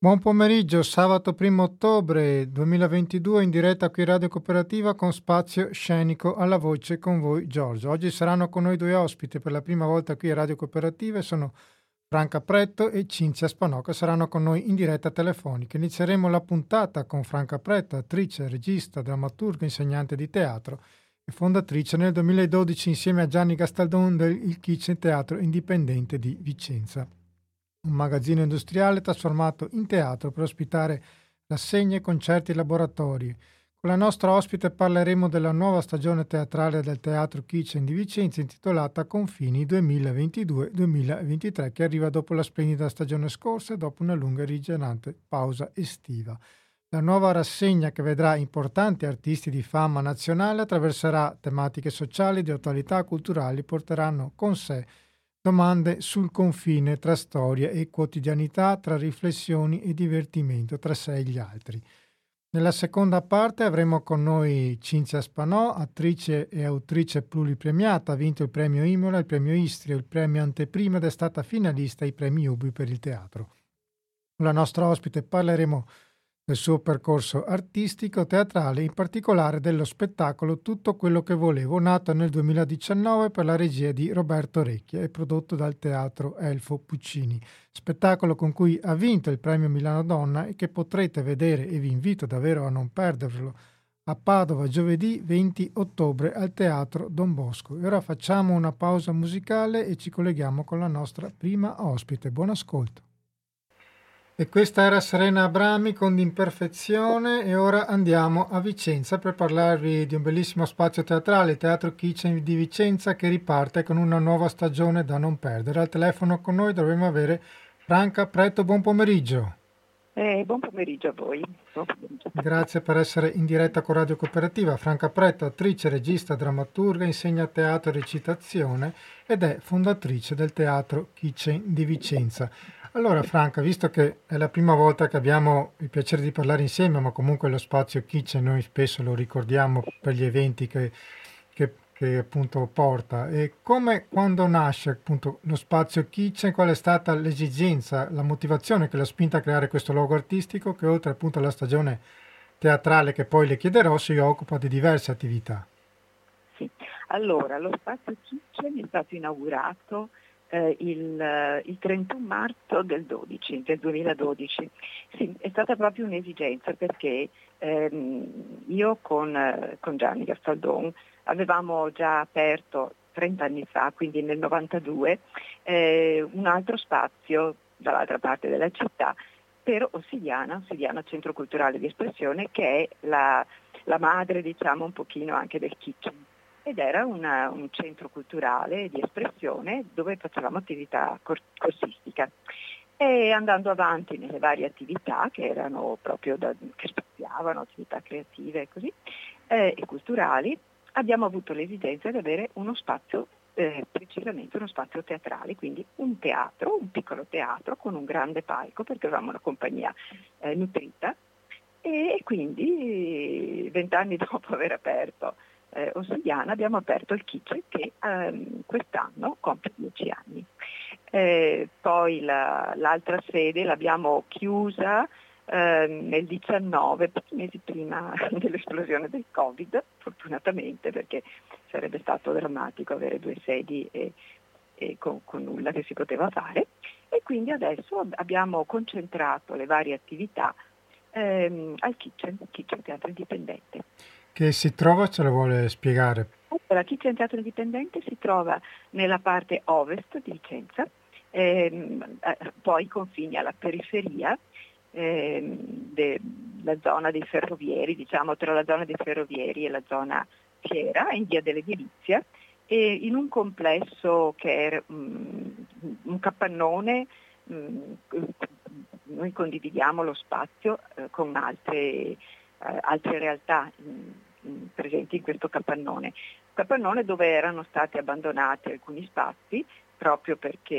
Buon pomeriggio, sabato 1 ottobre 2022 in diretta qui Radio Cooperativa con spazio scenico alla voce con voi Giorgio. Oggi saranno con noi due ospiti per la prima volta qui a Radio Cooperativa sono Franca Pretto e Cinzia Spanocca saranno con noi in diretta telefonica. Inizieremo la puntata con Franca Pretto, attrice, regista, drammaturga, insegnante di teatro e fondatrice nel 2012 insieme a Gianni Gastaldon del Kitchen Teatro Indipendente di Vicenza un magazzino industriale trasformato in teatro per ospitare rassegne, concerti e laboratori. Con la nostra ospite parleremo della nuova stagione teatrale del Teatro Kitchen di Vicenza intitolata Confini 2022-2023 che arriva dopo la splendida stagione scorsa e dopo una lunga e rigenerante pausa estiva. La nuova rassegna che vedrà importanti artisti di fama nazionale attraverserà tematiche sociali di attualità culturali porteranno con sé Domande sul confine tra storia e quotidianità, tra riflessioni e divertimento tra sé e gli altri. Nella seconda parte avremo con noi Cinzia Spanò, attrice e autrice pluripremiata, ha vinto il premio Imola, il premio Istria, il premio Anteprima ed è stata finalista ai premi Ubi per il teatro. Con la nostra ospite parleremo del suo percorso artistico teatrale, in particolare dello spettacolo Tutto quello che volevo, nato nel 2019 per la regia di Roberto Recchia e prodotto dal teatro Elfo Puccini, spettacolo con cui ha vinto il premio Milano Donna e che potrete vedere e vi invito davvero a non perdervelo a Padova giovedì 20 ottobre al Teatro Don Bosco. E ora facciamo una pausa musicale e ci colleghiamo con la nostra prima ospite. Buon ascolto. E questa era Serena Abrami con D'imperfezione e ora andiamo a Vicenza per parlarvi di un bellissimo spazio teatrale, il Teatro Kitchen di Vicenza che riparte con una nuova stagione da non perdere. Al telefono con noi dovremo avere Franca Preto, buon pomeriggio. Eh, buon pomeriggio a voi. Pomeriggio. Grazie per essere in diretta con Radio Cooperativa. Franca Preto, attrice, regista, drammaturga, insegna teatro e recitazione ed è fondatrice del Teatro Kitchen di Vicenza. Allora Franca, visto che è la prima volta che abbiamo il piacere di parlare insieme, ma comunque lo spazio Kitchen noi spesso lo ricordiamo per gli eventi che, che, che appunto porta, e come quando nasce appunto lo spazio Kitchen, qual è stata l'esigenza, la motivazione che l'ha spinta a creare questo logo artistico che oltre appunto alla stagione teatrale che poi le chiederò si occupa di diverse attività? Sì, allora lo spazio Kitchen è stato inaugurato eh, il, eh, il, 31 marzo del, 12, del 2012. Sì, è stata proprio un'esigenza perché ehm, io con, eh, con Gianni Gastaldon avevamo già aperto 30 anni fa, quindi nel 92, eh, un altro spazio dall'altra parte della città per Ossidiana, Ossidiana Centro Culturale di Espressione, che è la, la madre diciamo un pochino anche del kitchen ed era una, un centro culturale di espressione dove facevamo attività cor- corsistica. E andando avanti nelle varie attività che erano proprio da, che spaziavano, attività creative e così, eh, e culturali, abbiamo avuto l'esigenza di avere uno spazio, eh, precisamente uno spazio teatrale, quindi un teatro, un piccolo teatro con un grande palco, perché avevamo una compagnia eh, nutrita. E quindi vent'anni dopo aver aperto eh, Ossidiana abbiamo aperto il kitchen che ehm, quest'anno compie dieci anni. Eh, poi la, l'altra sede l'abbiamo chiusa eh, nel 19, pochi mesi prima dell'esplosione del Covid, fortunatamente perché sarebbe stato drammatico avere due sedi e, e con, con, nulla che si poteva fare. E quindi adesso abbiamo concentrato le varie attività ehm, al kitchen, kitchen teatro indipendente che si trova, ce lo vuole spiegare? Allora, Kitchen Teatro Indipendente si trova nella parte ovest di Vicenza, ehm, eh, poi confini alla periferia, ehm, della zona dei ferrovieri, diciamo tra la zona dei ferrovieri e la zona fiera, in via dell'edilizia, e in un complesso che è um, un capannone, um, noi condividiamo lo spazio eh, con altre, eh, altre realtà. Um, presenti in questo capannone. Capannone dove erano stati abbandonati alcuni spazi proprio perché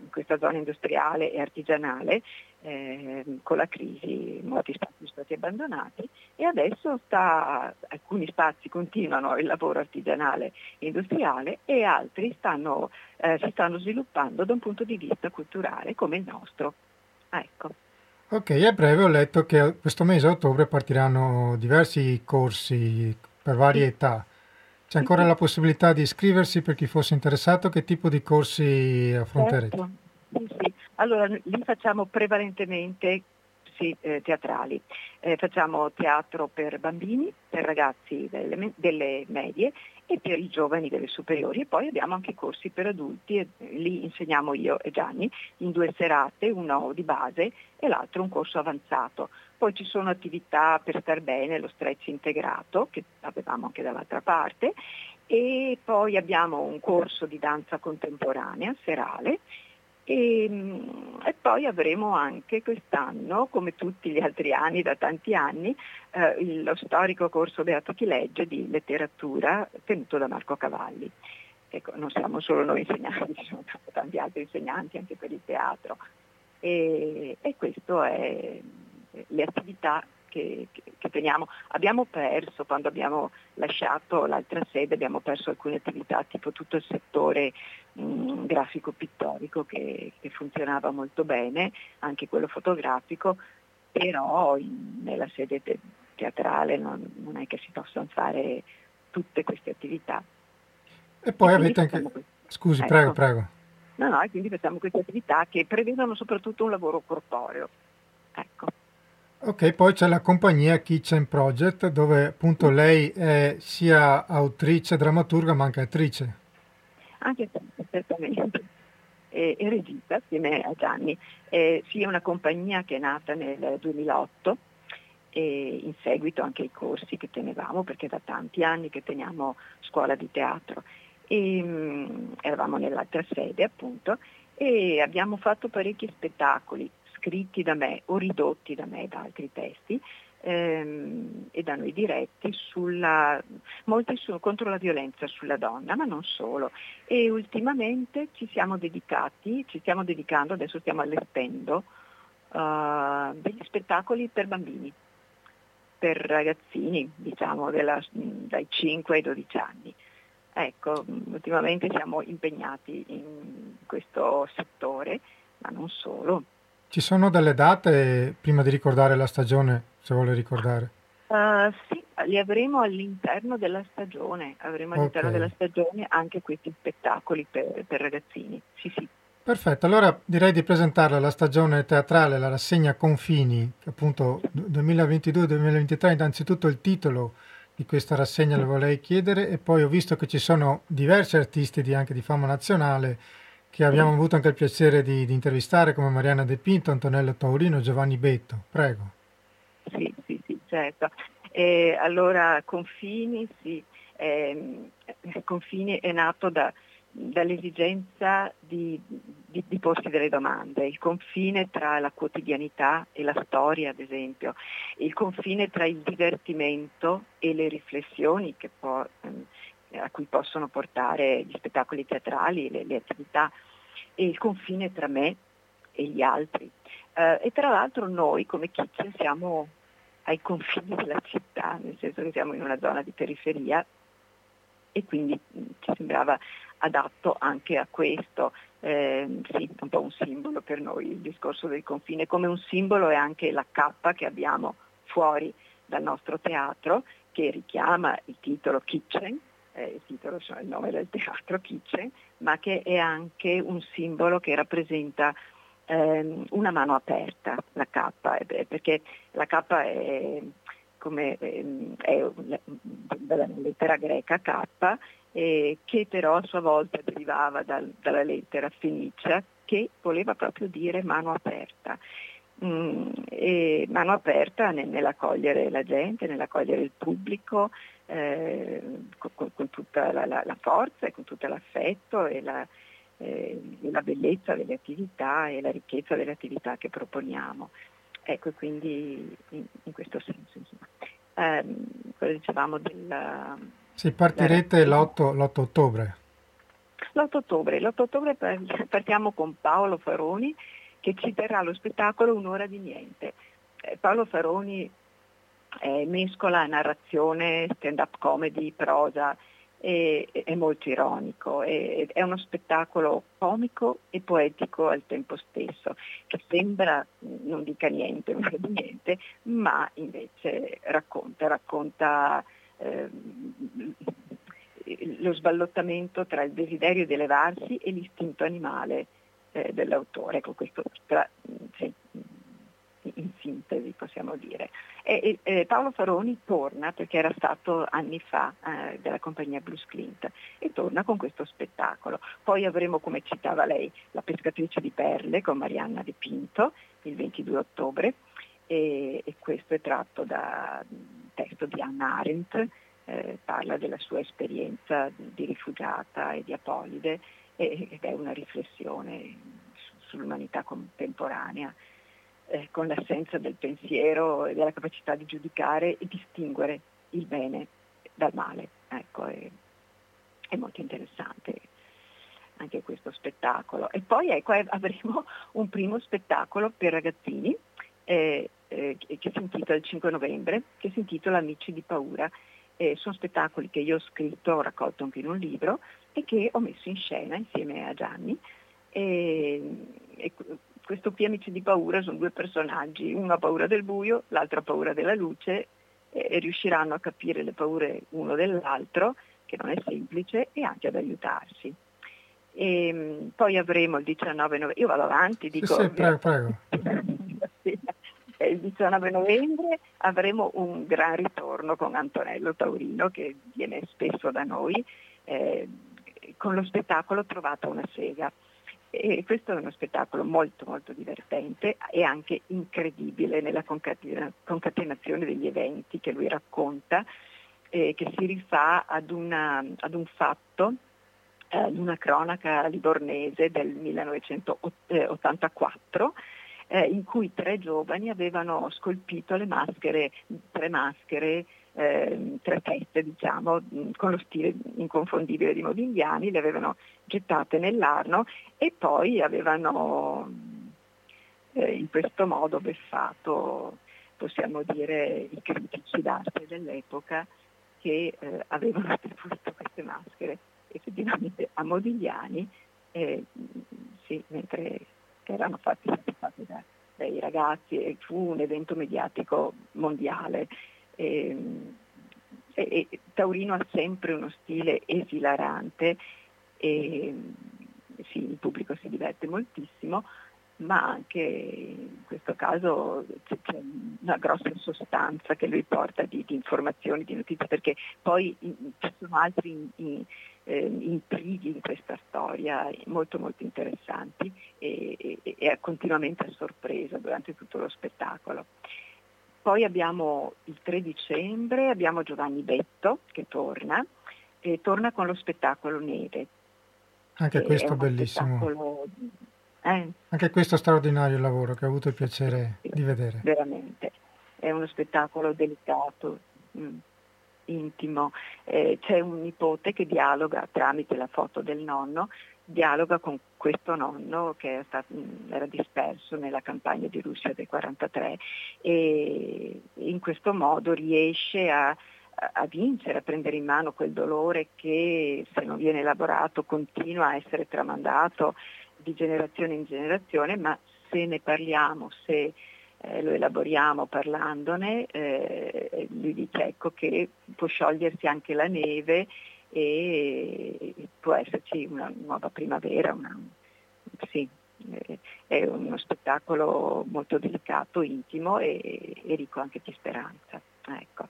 in questa zona industriale e artigianale eh, con la crisi molti spazi sono stati abbandonati e adesso sta, alcuni spazi continuano il lavoro artigianale e industriale e altri stanno, eh, si stanno sviluppando da un punto di vista culturale come il nostro. Ecco. Ok, a breve ho letto che questo mese a ottobre partiranno diversi corsi per varie età. C'è ancora la possibilità di iscriversi per chi fosse interessato? Che tipo di corsi affronterete? Certo. Sì, sì. Allora, li facciamo prevalentemente sì, eh, teatrali. Eh, facciamo teatro per bambini, per ragazzi delle, delle, medie e per i giovani delle superiori e poi abbiamo anche corsi per adulti e lì insegniamo io e Gianni in due serate, uno di base e l'altro un corso avanzato. Poi ci sono attività per star bene, lo stretch integrato che avevamo anche dall'altra parte e poi abbiamo un corso di danza contemporanea serale e, mm, e, poi avremo anche quest'anno, come tutti gli altri anni, da tanti anni, eh, lo storico corso Beato Chi legge di letteratura tenuto da Marco Cavalli. Ecco, non siamo solo noi insegnanti, ci sono tanti altri insegnanti anche per il teatro. E, e questo è le attività che, che, teniamo. Abbiamo perso, quando abbiamo lasciato l'altra sede, abbiamo perso alcune attività, tipo tutto il settore mh, grafico-pittorico che, che, funzionava molto bene, anche quello fotografico, però in, nella sede te- teatrale non, non, è che si possano fare tutte queste attività. E poi e avete anche... Scusi, ecco. prego, prego. No, no, e quindi facciamo queste attività che prevedono soprattutto un lavoro corporeo. Ecco. Ok, poi c'è la compagnia Kitchen Project dove appunto lei è sia autrice, drammaturga ma anche attrice. Anche certamente. E, e regista assieme a Gianni. Eh, sì, è una compagnia che è nata nel 2008 e in seguito anche ai corsi che tenevamo perché da tanti anni che teniamo scuola di teatro. E, mh, mm, eravamo nell'altra sede appunto e abbiamo fatto parecchi spettacoli scritti da me o ridotti da me da altri testi ehm, e da noi diretti sulla, molti su, contro la violenza sulla donna, ma non solo. E ultimamente ci siamo dedicati, ci stiamo dedicando, adesso stiamo allestendo uh, degli spettacoli per bambini, per ragazzini, diciamo della, dai 5 ai 12 anni. Ecco, ultimamente siamo impegnati in questo settore, ma non solo. Ci sono delle date prima di ricordare la stagione, se vuole ricordare? Uh, sì, li avremo all'interno della stagione, avremo all'interno okay. della stagione anche questi spettacoli per, per ragazzini. Sì, sì. Perfetto, allora direi di presentarla la stagione teatrale, la rassegna Confini, che appunto 2022-2023, innanzitutto il titolo di questa rassegna le vorrei chiedere e poi ho visto che ci sono diversi artisti di, anche di fama nazionale che abbiamo avuto anche il piacere di, di intervistare come Mariana De Pinto, Antonello Taurino, Giovanni Betto. Prego. Sì, sì, sì, certo. Eh, allora, Confini, sì, eh, Confini è nato da, dall'esigenza di, di, di, porsi delle domande, il confine tra la quotidianità e la storia, ad esempio, il confine tra il divertimento e le riflessioni che può, ehm, a cui possono portare gli spettacoli teatrali, le, le attività e il confine tra me e gli altri. Uh, e tra l'altro noi come Kitchen siamo ai confini della città, nel senso che siamo in una zona di periferia e quindi mh, ci sembrava adatto anche a questo, eh, sì, un po' un simbolo per noi il discorso del confine, come un simbolo è anche la cappa che abbiamo fuori dal nostro teatro che richiama il titolo Kitchen, eh, il titolo, cioè il nome del teatro Kitchen, ma che è anche un simbolo che rappresenta ehm, una mano aperta, la K, eh, perché la K è, come, ehm, è dalla lettera greca K, eh, che però a sua volta derivava dal, dalla lettera fenicia, che voleva proprio dire mano aperta. Mm, mano aperta nell'accogliere la gente, nell'accogliere il pubblico, eh, con, con, tutta la, la, la, forza e con tutto l'affetto e la, eh, la, bellezza delle attività e la ricchezza delle attività che proponiamo. Ecco, quindi in, in questo senso, insomma. Eh, cosa dicevamo del... Sì, partirete l'8, l'8 ottobre. L'8 ottobre, l'8 ottobre partiamo con Paolo Faroni che ci terrà lo spettacolo Un'ora di niente. Eh, Paolo Faroni eh, mescola narrazione, stand-up comedy, prosa è, è molto ironico, è, è, uno spettacolo comico e poetico al tempo stesso, che sembra non dica niente, non dica niente, ma invece racconta, racconta eh, lo sballottamento tra il desiderio di elevarsi e l'istinto animale eh, dell'autore. Ecco, questo tra, sì, in sintesi possiamo dire. E, e, Paolo Faroni torna, perché era stato anni fa eh, della compagnia Blues Clint, e torna con questo spettacolo. Poi avremo, come citava lei, La pescatrice di perle con Marianna De Pinto il 22 ottobre, e, e questo è tratto da un testo di Anna Arendt, eh, parla della sua esperienza di rifugiata e di apolide ed è una riflessione sull'umanità contemporanea eh, con l'assenza del pensiero e della capacità di giudicare e distinguere il bene dal male. Ecco, è, è molto interessante anche questo spettacolo. E poi ecco, avremo un primo spettacolo per ragazzini eh, eh, che si intitola il 5 novembre, che si intitola Amici di paura. Eh, sono spettacoli che io ho scritto, ho raccolto anche in un libro e che ho messo in scena insieme a Gianni. E, e questo qui Amici di paura sono due personaggi, uno ha paura del buio, l'altro ha paura della luce e riusciranno a capire le paure uno dell'altro, che non è semplice, e anche ad aiutarsi. E ehm, poi avremo il 19 novembre, io vado avanti, dico... Sì, sì prego, prego. il 19 novembre avremo un gran ritorno con Antonello Taurino che viene spesso da noi eh, con lo spettacolo Trovata una sega. E questo è uno spettacolo molto molto divertente e anche incredibile nella concatena, concatenazione degli eventi che lui racconta, eh, che si rifà ad, una, ad un fatto, eh, ad una cronaca livornese del 1984 eh, in cui tre giovani avevano scolpito le maschere, tre maschere eh, tre teste, diciamo, con lo stile inconfondibile di Modigliani, le avevano gettate nell'Arno e poi avevano eh, in questo modo beffato, possiamo dire, i critici d'arte dell'epoca che eh, avevano attribuito queste maschere effettivamente a Modigliani, eh, sì, mentre erano fatte, da, dai ragazzi e fu un evento mediatico mondiale e, e, Taurino ha sempre uno stile esilarante e sì, il pubblico si diverte moltissimo, ma anche in questo caso c'è una grossa sostanza che lui porta di, di informazioni, di notizie, perché poi ci sono altri in, in, eh, intrighi in questa storia molto molto interessanti e, e, e è continuamente a sorpresa durante tutto lo spettacolo. Poi abbiamo il 3 dicembre, abbiamo Giovanni Betto che torna, e torna con lo spettacolo Neve. Anche questo bellissimo. Eh? Anche questo straordinario lavoro che ho avuto il piacere sì, di vedere. Veramente, è uno spettacolo delicato, mh, mm, intimo. Eh, c'è un nipote che dialoga tramite la foto del nonno dialoga con questo nonno che stato, era disperso nella campagna di Russia del 1943 e in questo modo riesce a, a vincere, a prendere in mano quel dolore che se non viene elaborato continua a essere tramandato di generazione in generazione, ma se ne parliamo, se eh, lo elaboriamo parlandone, eh, lui dice ecco che può sciogliersi anche la neve e può esserci una nuova primavera, una, sì, è uno spettacolo molto delicato, intimo e, e ricco anche di speranza. Ecco.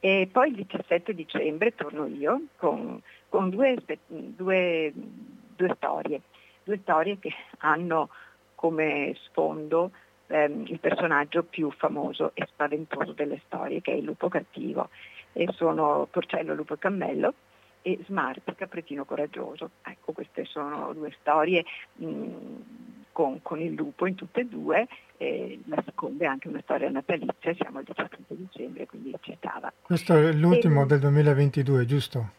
E poi il 17 dicembre torno io con, con due, due, due, storie, due storie che hanno come sfondo ehm, il personaggio più famoso e spaventoso delle storie, che è il lupo cattivo. E sono Porcello, Lupo Cammello, e Smart, Capretino Coraggioso. Ecco, queste sono due storie mh, con, con, il lupo in tutte e due, eh, la seconda è anche una storia natalizia, siamo al 17 dicembre, quindi citava. Questo è l'ultimo e, del 2022, giusto?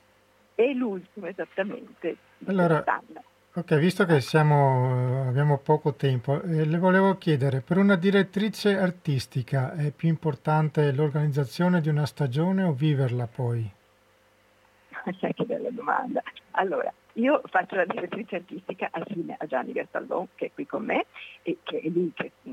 È l'ultimo, esattamente. Allora, ok, visto che siamo, abbiamo poco tempo, eh, le volevo chiedere, per una direttrice artistica è più importante l'organizzazione di una stagione o viverla poi? che bella domanda. Allora, io faccio la direttrice artistica assieme a Gianni Gastaldon, che è qui con me, e che è lui che mh,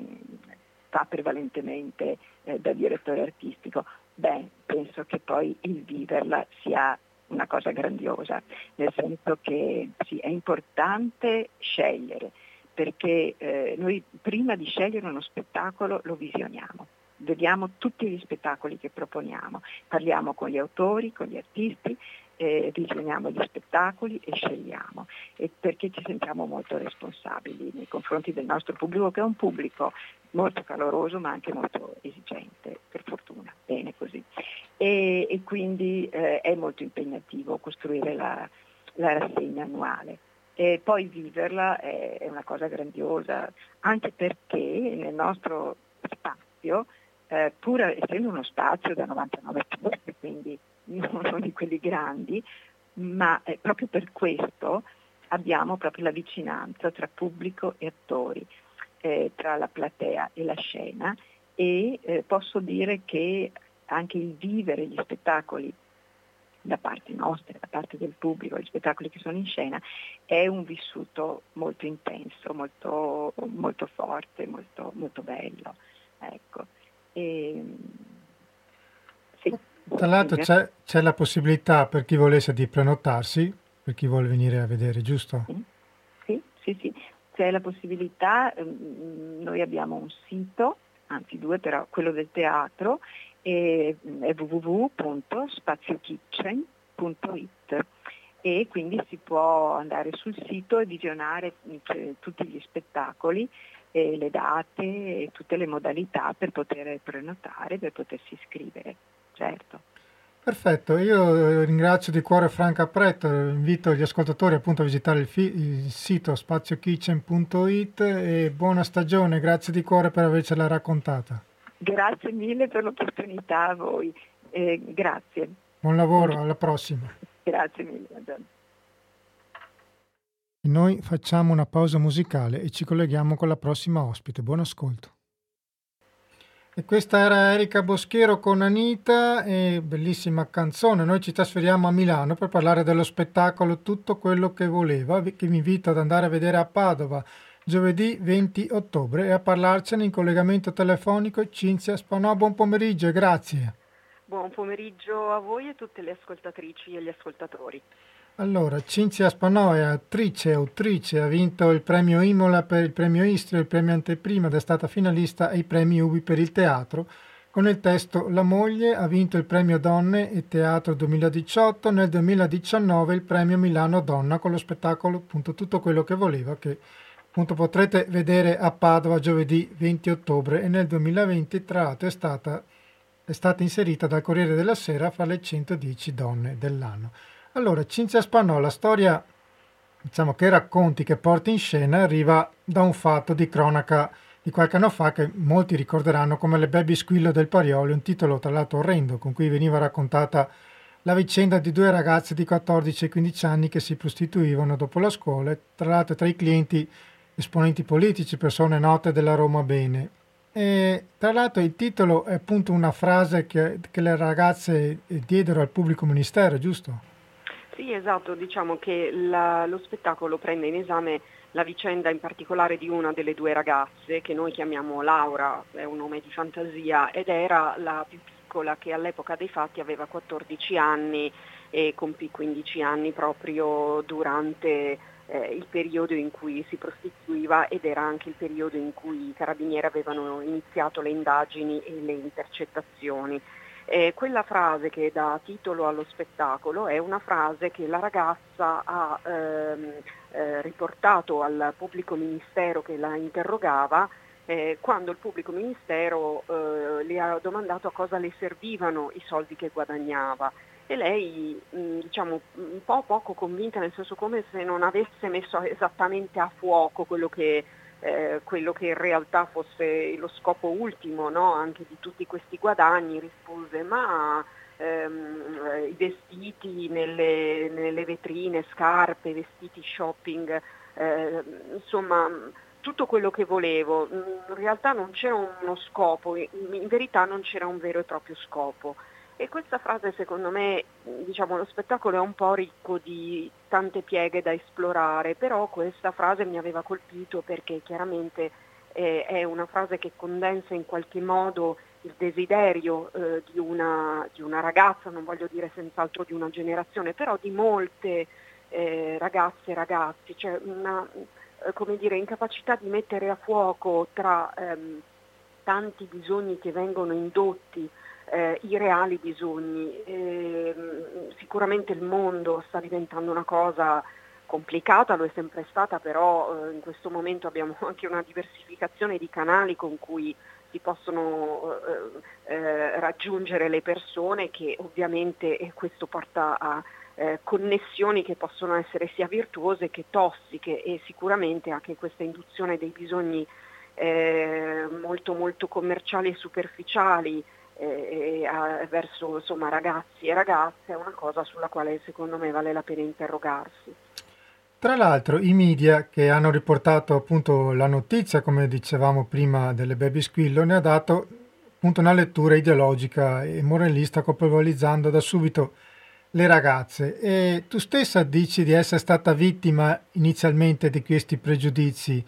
fa prevalentemente eh, da direttore artistico. Beh, penso che poi il viverla sia una cosa grandiosa, nel senso che sì, è importante scegliere, perché eh, noi prima di scegliere uno spettacolo lo visioniamo vediamo tutti gli spettacoli che proponiamo, parliamo con gli autori, con gli artisti, eh, visioniamo gli spettacoli e scegliamo, e perché ci sentiamo molto responsabili nei confronti del nostro pubblico, che è un pubblico molto caloroso ma anche molto esigente, per fortuna, bene così. E, e quindi eh, è molto impegnativo costruire la, la rassegna annuale. E poi viverla è, è una cosa grandiosa, anche perché nel nostro spazio eh, pur essendo uno spazio da 99 posti, quindi non di quelli grandi, ma eh, proprio per questo abbiamo proprio la vicinanza tra pubblico e attori, eh, tra la platea e la scena e eh, posso dire che anche il vivere gli spettacoli da parte nostra, da parte del pubblico, gli spettacoli che sono in scena, è un vissuto molto intenso, molto, molto forte, molto, molto bello. Ecco. E, sì. Tra l'altro c'è, c'è, la possibilità per chi volesse di prenotarsi, per chi vuole venire a vedere, giusto? Sì, sì, sì, c'è la possibilità, ehm, noi abbiamo un sito, anzi due però, quello del teatro, è, è www.spaziokitchen.it e quindi si può andare sul sito e visionare cioè, tutti gli spettacoli e le date e tutte le modalità per poter prenotare, per potersi iscrivere, certo. Perfetto, io ringrazio di cuore Franca Pretto, invito gli ascoltatori appunto a visitare il, fi- il sito spaziokitchen.it e buona stagione, grazie di cuore per avercela raccontata. Grazie mille per l'opportunità a voi, eh, grazie. Buon lavoro, alla prossima. Grazie mille. Buongiorno. Noi facciamo una pausa musicale e ci colleghiamo con la prossima ospite. Buon ascolto. E questa era Erika Boschero con Anita, e bellissima canzone. Noi ci trasferiamo a Milano per parlare dello spettacolo Tutto quello che voleva, che vi invito ad andare a vedere a Padova giovedì 20 ottobre e a parlarcene in collegamento telefonico Cinzia Spanò. Buon pomeriggio e grazie. Buon pomeriggio a voi e a tutte le ascoltatrici e gli ascoltatori. Allora, Cinzia Spanò è attrice autrice, ha vinto il premio Imola per il premio Istria, il premio Anteprima ed è stata finalista ai premi Ubi per il teatro. Con il testo La moglie ha vinto il premio Donne e Teatro 2018, nel 2019 il premio Milano Donna con lo spettacolo appunto Tutto quello che voleva che appunto potrete vedere a Padova giovedì 20 ottobre e nel 2020 tra l'altro è stata, è stata inserita dal Corriere della Sera fra le 110 donne dell'anno. Allora, Cinzia Spanò, la storia diciamo, che racconti, che porti in scena, arriva da un fatto di cronaca di qualche anno fa che molti ricorderanno come Le Baby Squillo del Parioli, un titolo tra l'altro orrendo con cui veniva raccontata la vicenda di due ragazze di 14 e 15 anni che si prostituivano dopo la scuola, tra l'altro tra i clienti esponenti politici, persone note della Roma Bene. E, tra l'altro il titolo è appunto una frase che, che le ragazze diedero al pubblico ministero, giusto? Sì, esatto, diciamo che la, lo spettacolo prende in esame la vicenda in particolare di una delle due ragazze che noi chiamiamo Laura, è un nome di fantasia, ed era la più piccola che all'epoca dei fatti aveva 14 anni e compì 15 anni proprio durante eh, il periodo in cui si prostituiva ed era anche il periodo in cui i carabinieri avevano iniziato le indagini e le intercettazioni. Eh, quella frase che dà titolo allo spettacolo è una frase che la ragazza ha ehm, eh, riportato al pubblico ministero che la interrogava eh, quando il pubblico ministero eh, le ha domandato a cosa le servivano i soldi che guadagnava. E lei mh, diciamo un po' poco convinta nel senso come se non avesse messo esattamente a fuoco quello che eh, quello che in realtà fosse lo scopo ultimo no? anche di tutti questi guadagni, rispose ma ehm, i vestiti nelle, nelle, vetrine, scarpe, vestiti shopping, eh, insomma tutto quello che volevo, in realtà non c'era uno scopo, in verità non c'era un vero e proprio scopo. E questa frase secondo me, diciamo, lo spettacolo è un po' ricco di tante pieghe da esplorare, però questa frase mi aveva colpito perché chiaramente eh, è una frase che condensa in qualche modo il desiderio eh, di, una, di, una, ragazza, non voglio dire senz'altro di una generazione, però di molte eh, ragazze e ragazzi, cioè una eh, come dire, incapacità di mettere a fuoco tra ehm, tanti bisogni che vengono indotti eh, i reali bisogni. Eh, sicuramente il mondo sta diventando una cosa complicata, lo è sempre stata, però eh, in questo momento abbiamo anche una diversificazione di canali con cui si possono eh, eh, raggiungere le persone che ovviamente questo porta a eh, connessioni che possono essere sia virtuose che tossiche e sicuramente anche questa induzione dei bisogni eh, molto molto commerciali e superficiali eh, a, verso insomma, ragazzi e ragazze è una cosa sulla quale secondo me vale la pena interrogarsi. Tra l'altro i media che hanno riportato appunto la notizia, come dicevamo prima, delle baby squillo, ne ha dato appunto una lettura ideologica e moralista colpevolizzando da subito le ragazze. E tu stessa dici di essere stata vittima inizialmente di questi pregiudizi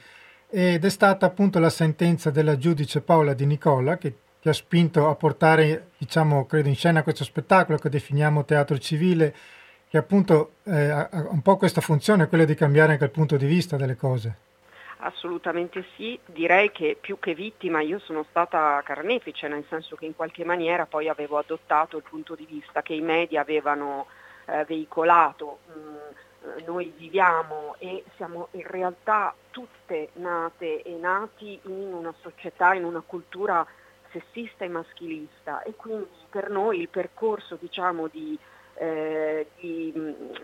ed è stata appunto la sentenza della giudice Paola Di Nicola che ti ha spinto a portare, diciamo, credo in scena questo spettacolo che definiamo teatro civile, che appunto eh, ha un po' questa funzione, quella di cambiare anche il punto di vista delle cose. Assolutamente sì, direi che più che vittima io sono stata carnefice, nel senso che in qualche maniera poi avevo adottato il punto di vista che i media avevano eh, veicolato. Mm, eh, noi viviamo e siamo in realtà tutte nate e nati in una società, in una cultura sessista e maschilista. E quindi per noi il percorso diciamo, di, eh, di,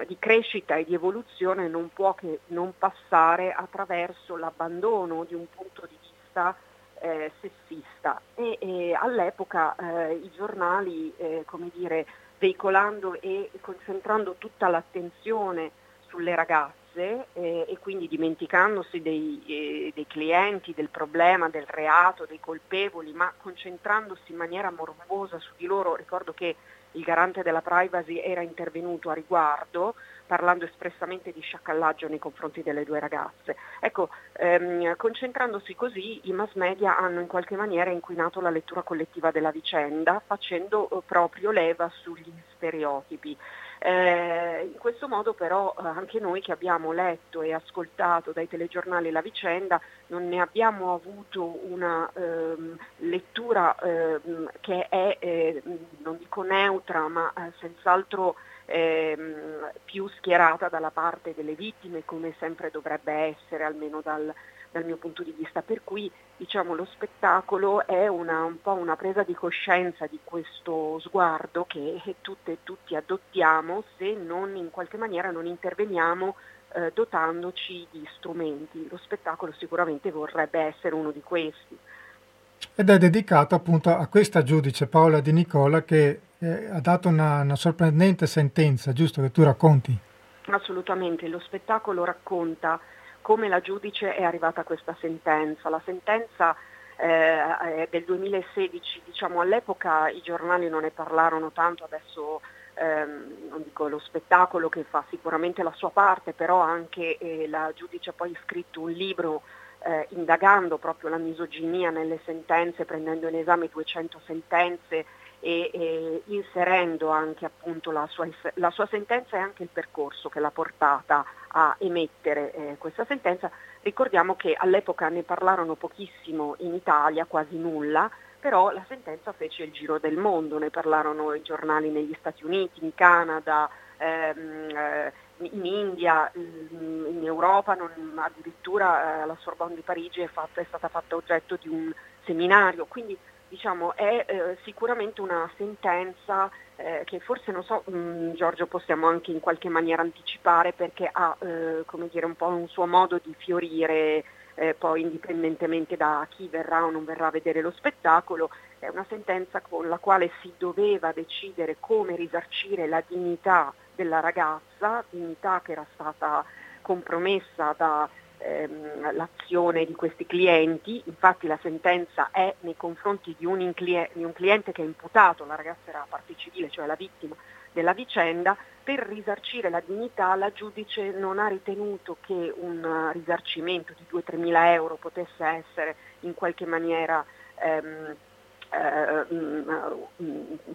di, crescita e di evoluzione non può che non passare attraverso l'abbandono di un punto di vista eh, sessista. E, e all'epoca eh, i giornali eh, come dire, veicolando e concentrando tutta l'attenzione sulle ragazze cose eh, e quindi dimenticandosi dei, eh, dei, clienti, del problema, del reato, dei colpevoli, ma concentrandosi in maniera morbosa su di loro. Ricordo che il garante della privacy era intervenuto a riguardo parlando espressamente di sciacallaggio nei confronti delle due ragazze. Ecco, ehm, concentrandosi così i mass media hanno in qualche maniera inquinato la lettura collettiva della vicenda facendo eh, proprio leva sugli stereotipi. Eh, in questo modo però eh, anche noi che abbiamo letto e ascoltato dai telegiornali la vicenda non ne abbiamo avuto una ehm, lettura ehm, che è, eh, non dico neutra, ma eh, senz'altro ehm, più schierata dalla parte delle vittime come sempre dovrebbe essere, almeno dal, dal mio punto di vista. Per cui diciamo, lo spettacolo è una, un po' una presa di coscienza di questo sguardo che tutte e tutti adottiamo se non in qualche maniera non interveniamo eh, dotandoci di strumenti. Lo spettacolo sicuramente vorrebbe essere uno di questi. Ed è dedicato appunto a questa giudice Paola Di Nicola che eh, ha dato una, una sorprendente sentenza, giusto che tu racconti? Assolutamente, lo spettacolo racconta come la giudice è arrivata a questa sentenza. La sentenza eh, del 2016, diciamo, all'epoca i giornali non ne parlarono tanto, adesso ehm, non dico lo spettacolo che fa sicuramente la sua parte, però anche eh, la giudice ha poi scritto un libro eh, indagando proprio la misoginia nelle sentenze, prendendo in esame 200 sentenze e, e inserendo anche appunto la sua, la sua, sentenza e anche il percorso che l'ha portata a emettere eh, questa sentenza. Ricordiamo che all'epoca ne parlarono pochissimo in Italia, quasi nulla, però la sentenza fece il giro del mondo, ne parlarono i giornali negli Stati Uniti, in Canada, ehm, eh, in India, in Europa, non, addirittura eh, la Sorbonne di Parigi è, fatta, è stata fatta oggetto di un seminario. Quindi diciamo, è eh, sicuramente una sentenza eh, che forse non so, mh, mm, Giorgio, possiamo anche in qualche maniera anticipare perché ha eh, come dire, un po' un suo modo di fiorire eh, poi indipendentemente da chi verrà o non verrà a vedere lo spettacolo, è una sentenza con la quale si doveva decidere come risarcire la dignità della ragazza, dignità che era stata compromessa da ehm, l'azione di questi clienti, infatti la sentenza è nei confronti di un, inclie- di un cliente che è imputato, la ragazza era parte civile, cioè la vittima della vicenda, per risarcire la dignità la giudice non ha ritenuto che un risarcimento di 2-3 mila euro potesse essere in qualche maniera ehm,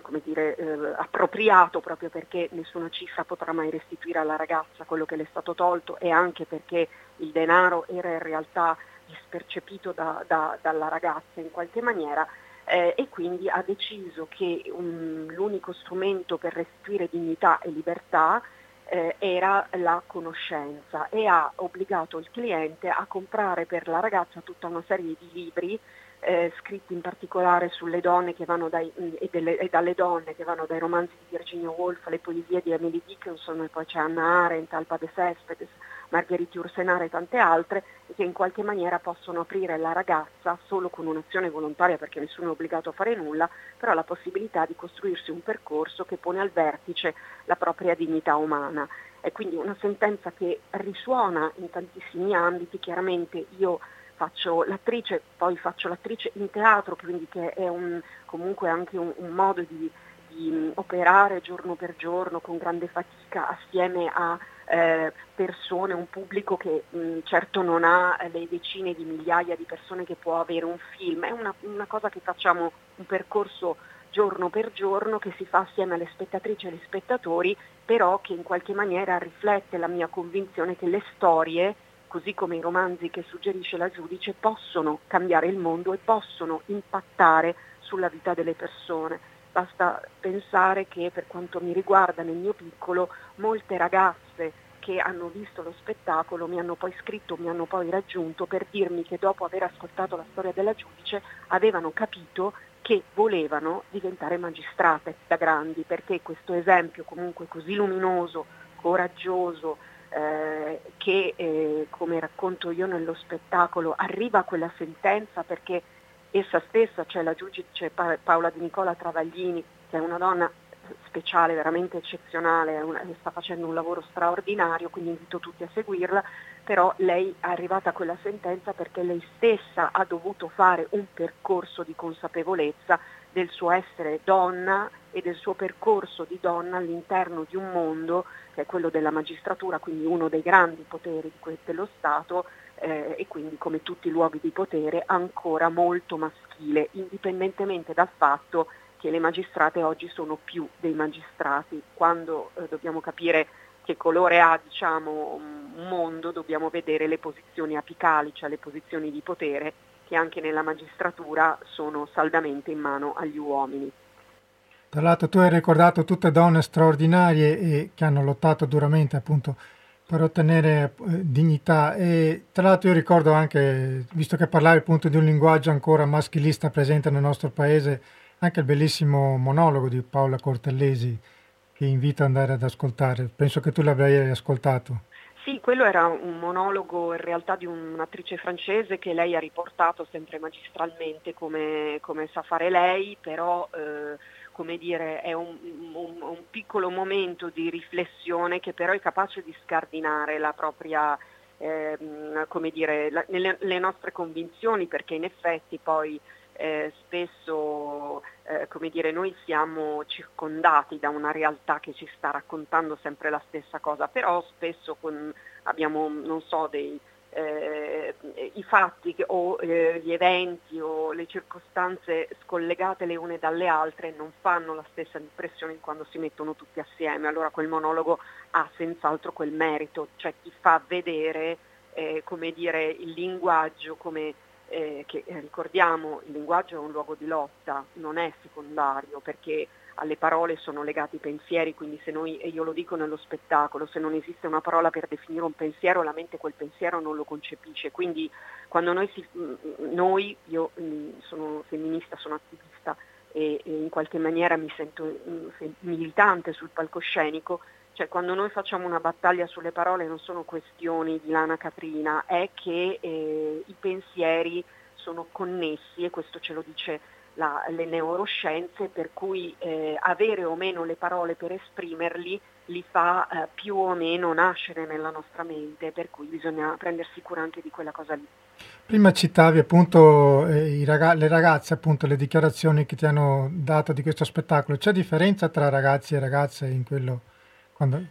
come dire, eh, appropriato proprio perché nessuna cifra potrà mai restituire alla ragazza quello che le è stato tolto e anche perché il denaro era in realtà dispercepito da, da, dalla ragazza in qualche maniera eh, e quindi ha deciso che um, l'unico strumento per restituire dignità e libertà eh, era la conoscenza e ha obbligato il cliente a comprare per la ragazza tutta una serie di libri eh, scritti in particolare sulle donne dai, mm, e, delle, e, dalle donne che vanno dai romanzi di Virginia Woolf alle poesie di Emily Dickinson e poi c'è Anna Arendt, Alba de Cespedes, Margheriti Ursenare e tante altre che in qualche maniera possono aprire alla ragazza solo con un'azione volontaria perché nessuno è obbligato a fare nulla, però la possibilità di costruirsi un percorso che pone al vertice la propria dignità umana. È quindi una sentenza che risuona in tantissimi ambiti, chiaramente io faccio l'attrice, poi faccio l'attrice in teatro, quindi che è un, comunque anche un, un modo di, di, operare giorno per giorno con grande fatica assieme a eh, persone, un pubblico che mh, certo non ha le decine di migliaia di persone che può avere un film, è una, una cosa che facciamo un percorso giorno per giorno che si fa assieme alle spettatrici e agli spettatori, però che in qualche maniera riflette la mia convinzione che le storie così come i romanzi che suggerisce la giudice, possono cambiare il mondo e possono impattare sulla vita delle persone. Basta pensare che per quanto mi riguarda nel mio piccolo, molte ragazze che hanno visto lo spettacolo mi hanno poi scritto, mi hanno poi raggiunto per dirmi che dopo aver ascoltato la storia della giudice avevano capito che volevano diventare magistrate da grandi, perché questo esempio comunque così luminoso, coraggioso, eh, che, eh, come racconto io nello spettacolo, arriva a quella sentenza perché essa stessa, cioè la giudice pa- Paola Di Nicola Travaglini, che è una donna speciale, veramente eccezionale, una, sta facendo un lavoro straordinario, quindi invito tutti a seguirla, però lei è arrivata a quella sentenza perché lei stessa ha dovuto fare un percorso di consapevolezza del suo essere donna e del suo percorso di donna all'interno di un mondo che è quello della magistratura, quindi uno dei grandi poteri dello Stato eh, e quindi come tutti i luoghi di potere ancora molto maschile, indipendentemente dal fatto che le magistrate oggi sono più dei magistrati. Quando eh, dobbiamo capire che colore ha diciamo, un mondo, dobbiamo vedere le posizioni apicali, cioè le posizioni di potere che anche nella magistratura sono saldamente in mano agli uomini. Tra l'altro tu hai ricordato tutte donne straordinarie e che hanno lottato duramente appunto per ottenere eh, dignità e tra l'altro io ricordo anche, visto che parlavi appunto di un linguaggio ancora maschilista presente nel nostro paese, anche il bellissimo monologo di Paola Cortellesi che invito ad andare ad ascoltare, penso che tu l'avrai ascoltato. Sì, quello era un monologo in realtà di un'attrice francese che lei ha riportato sempre magistralmente come, come sa fare lei, però eh, come dire, è un, un, un, piccolo momento di riflessione che però è capace di scardinare la propria, eh, come dire, la, le, le nostre convinzioni perché in effetti poi eh, spesso eh, come dire, noi siamo circondati da una realtà che ci sta raccontando sempre la stessa cosa, però spesso con, abbiamo, non so, dei, eh, i fatti o eh, gli eventi o le circostanze scollegate le une dalle altre non fanno la stessa impressione quando si mettono tutti assieme. Allora quel monologo ha senz'altro quel merito, cioè ti fa vedere eh, come dire, il linguaggio come eh, che eh, ricordiamo il linguaggio è un luogo di lotta, non è secondario perché alle parole sono legati i pensieri, quindi se noi, e io lo dico nello spettacolo, se non esiste una parola per definire un pensiero, la mente quel pensiero non lo concepisce. Quindi quando noi, si, mm, noi io mm, sono femminista, sono attivista e, e in qualche maniera mi sento mm, militante sul palcoscenico, cioè quando noi facciamo una battaglia sulle parole non sono questioni di lana caprina, è che eh, i pensieri sono connessi e questo ce lo dice la, le neuroscienze, per cui eh, avere o meno le parole per esprimerli li fa eh, più o meno nascere nella nostra mente, per cui bisogna prendersi cura anche di quella cosa lì. Prima citavi appunto eh, ragaz- le ragazze, appunto le dichiarazioni che ti hanno dato di questo spettacolo. C'è differenza tra ragazzi e ragazze in quello? Quando...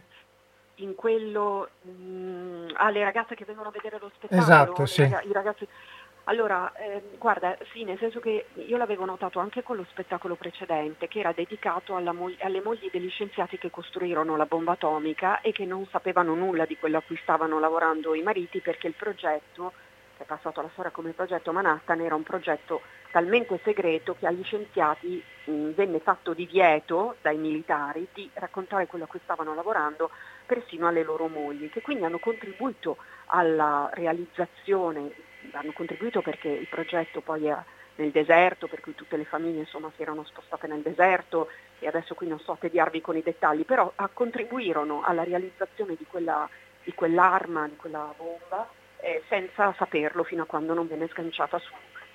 In quello, mh, mm, ah, le ragazze che vengono a vedere lo spettacolo? Esatto, sì. Rag- I ragazzi... Allora, eh, guarda, sì, nel senso che io l'avevo notato anche con lo spettacolo precedente, che era dedicato mo- alle mogli degli scienziati che costruirono la bomba atomica e che non sapevano nulla di quello a cui stavano lavorando i mariti perché il progetto, che è passato alla storia come progetto Manhattan, era un progetto talmente segreto che agli scienziati mh, venne fatto divieto dai militari di raccontare quello a cui stavano lavorando persino alle loro mogli, che quindi hanno contribuito alla realizzazione hanno contribuito perché il progetto poi è nel deserto, per cui tutte le famiglie insomma, si erano spostate nel deserto e adesso qui non so tediarvi con i dettagli, però contribuirono alla realizzazione di, quella, di quell'arma, di quella bomba, eh, senza saperlo fino a quando non venne sganciata su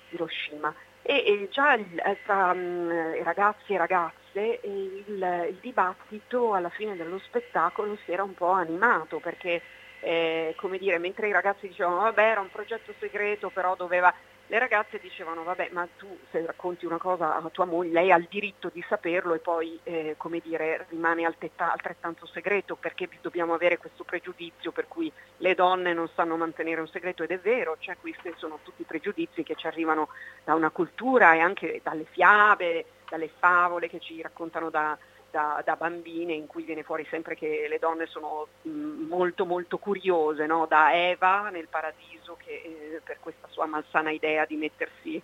Hiroshima. E, e già il, eh, tra um, ragazzi e ragazze il, il dibattito alla fine dello spettacolo si era un po' animato perché eh, come dire, mentre i ragazzi dicevano vabbè era un progetto segreto però doveva, le ragazze dicevano vabbè ma tu se racconti una cosa a tua moglie lei ha il diritto di saperlo e poi eh, come dire rimane altrettanto segreto perché dobbiamo avere questo pregiudizio per cui le donne non sanno mantenere un segreto. Ed è vero, cioè questi sono tutti pregiudizi che ci arrivano da una cultura e anche dalle fiabe, dalle favole che ci raccontano da, da, da, bambine in cui viene fuori sempre che le donne sono mm, molto molto curiose, no? da Eva nel paradiso che eh, per questa sua malsana idea di mettersi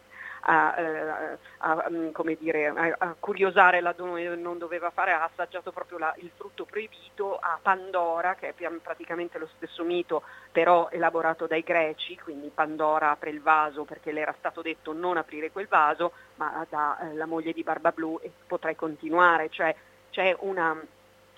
a, eh, a, mm, dire, a, a, curiosare là dove non doveva fare, ha assaggiato proprio la, il frutto proibito a Pandora, che è praticamente lo stesso mito, però elaborato dai greci, quindi Pandora apre il vaso perché le era stato detto non aprire quel vaso, ma da eh, moglie di Barba Blu e potrei continuare, cioè c'è una,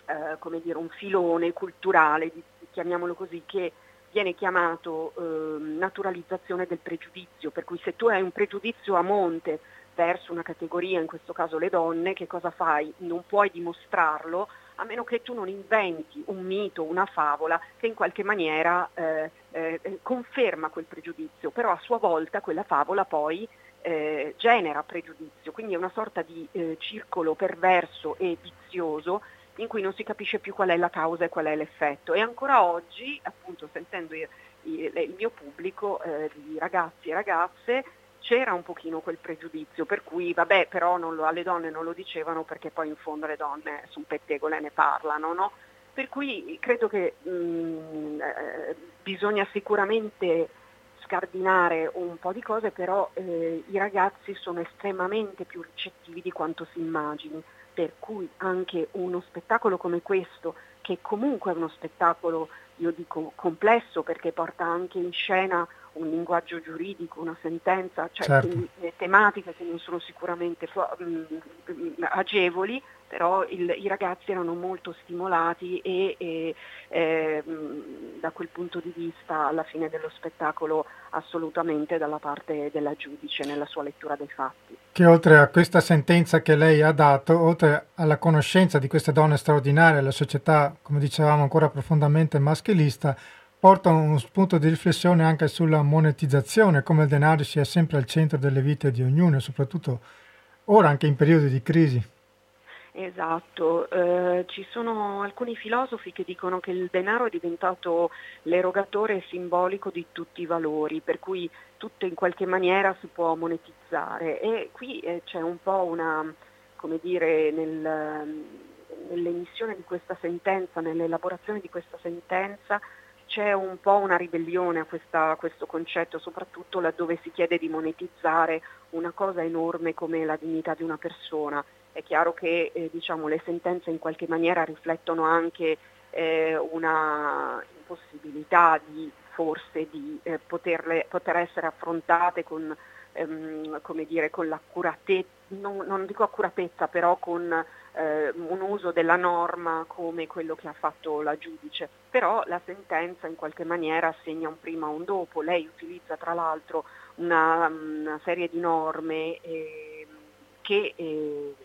eh, dire, un filone culturale, chiamiamolo così, che viene chiamato eh, naturalizzazione del pregiudizio, per cui se tu hai un pregiudizio a monte verso una categoria, in questo caso le donne, che cosa fai? Non puoi dimostrarlo a meno che tu non inventi un mito, una favola che in qualche maniera eh, eh, conferma quel pregiudizio, però a sua volta quella favola poi eh, genera pregiudizio, quindi è una sorta di eh, circolo perverso e vizioso in cui non si capisce più qual è la causa e qual è l'effetto. E ancora oggi, appunto sentendo il, il, mio pubblico eh, di ragazzi e ragazze, c'era un pochino quel pregiudizio, per cui vabbè, però lo, alle donne non lo dicevano perché poi in fondo le donne un pettegole ne parlano, no? Per cui credo che mh, mm, eh, bisogna sicuramente scardinare un po' di cose, però eh, i ragazzi sono estremamente più ricettivi di quanto si immagini, per cui anche uno spettacolo come questo, che comunque è uno spettacolo, io dico, complesso perché porta anche in scena un linguaggio giuridico, una sentenza, cioè certo. tematiche che non sono sicuramente mm, mm, agevoli, però il, i ragazzi erano molto stimolati e, e eh, da quel punto di vista alla fine dello spettacolo assolutamente dalla parte della giudice nella sua lettura dei fatti. Che oltre a questa sentenza che lei ha dato, oltre alla conoscenza di queste donne straordinarie, la società, come dicevamo, ancora profondamente maschilista, porta uno spunto di riflessione anche sulla monetizzazione, come il denaro sia sempre al centro delle vite di ognuno, soprattutto ora anche in periodi di crisi. Esatto, eh, ci sono alcuni filosofi che dicono che il denaro è diventato l'erogatore simbolico di tutti i valori, per cui tutto in qualche maniera si può monetizzare. E qui eh, c'è un po' una, come dire, nel, nell'emissione di questa sentenza, nell'elaborazione di questa sentenza, c'è un po' una ribellione a, questa, a, questo concetto, soprattutto laddove si chiede di monetizzare una cosa enorme come la dignità di una persona è chiaro che eh, diciamo, le sentenze in qualche maniera riflettono anche eh, una impossibilità di forse di eh, poterle, poter essere affrontate con, ehm, dire, con l'accuratezza, non, non, dico accuratezza, però con eh, un uso della norma come quello che ha fatto la giudice. Però la sentenza in qualche maniera segna un prima e un dopo. Lei utilizza tra l'altro una, una serie di norme eh, che eh,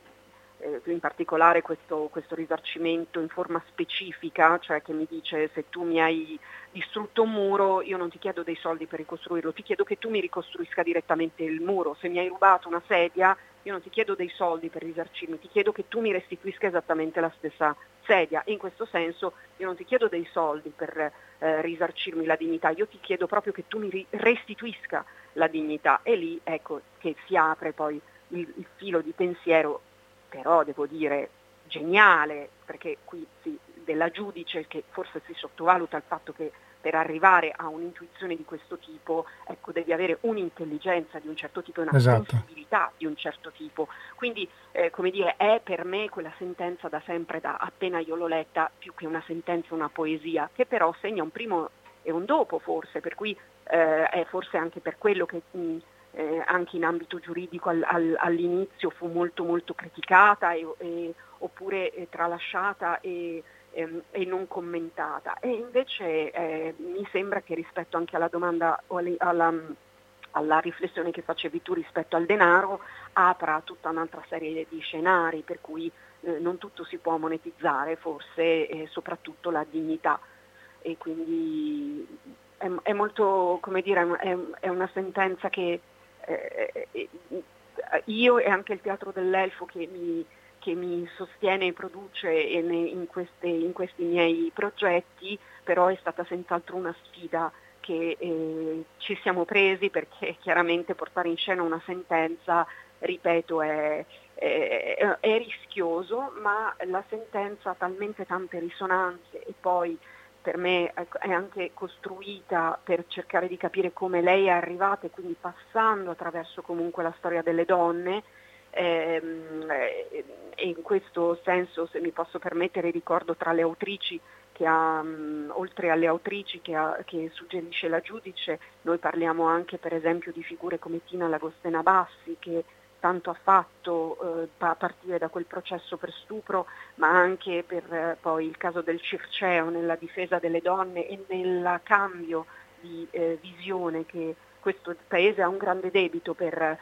in particolare questo, questo, risarcimento in forma specifica, cioè che mi dice se tu mi hai distrutto un muro io non ti chiedo dei soldi per ricostruirlo, ti chiedo che tu mi ricostruisca direttamente il muro, se mi hai rubato una sedia io non ti chiedo dei soldi per risarcirmi, ti chiedo che tu mi restituisca esattamente la stessa sedia. In questo senso io non ti chiedo dei soldi per eh, risarcirmi la dignità, io ti chiedo proprio che tu mi restituisca la dignità. E lì ecco che si apre poi il, il filo di pensiero però devo dire geniale, perché qui sì, della giudice che forse si sottovaluta il fatto che per arrivare a un'intuizione di questo tipo ecco, devi avere un'intelligenza di un certo tipo e una esatto. sensibilità di un certo tipo. Quindi eh, come dire, è per me quella sentenza da sempre, da appena io l'ho letta, più che una sentenza, una poesia, che però segna un primo e un dopo forse, per cui eh, è forse anche per quello che mh, eh, anche in ambito giuridico al, al, all'inizio fu molto molto criticata e, e, oppure eh, tralasciata e, ehm, e, non commentata. E invece eh, mi sembra che rispetto anche alla domanda o alla, alla riflessione che facevi tu rispetto al denaro apra tutta un'altra serie di scenari per cui eh, non tutto si può monetizzare, forse e soprattutto la dignità. E quindi è, è molto, come dire, è, è una sentenza che eh, eh, io e anche il Teatro dell'Elfo che mi, che mi sostiene e produce in, queste, in, questi miei progetti, però è stata senz'altro una sfida che eh, ci siamo presi perché chiaramente portare in scena una sentenza, ripeto, è, è, è rischioso, ma la sentenza ha talmente tante risonanze e poi per me è anche costruita per cercare di capire come lei è arrivata e quindi passando attraverso comunque la storia delle donne ehm, e in questo senso se mi posso permettere ricordo tra le autrici che ha, oltre alle autrici che, ha, che, suggerisce la giudice, noi parliamo anche per esempio di figure come Tina Lagostena Bassi che tanto ha fatto eh, a partire da quel processo per stupro, ma anche per eh, poi il caso del Circeo nella difesa delle donne e nel cambio di eh, visione che questo Paese ha un grande debito per eh,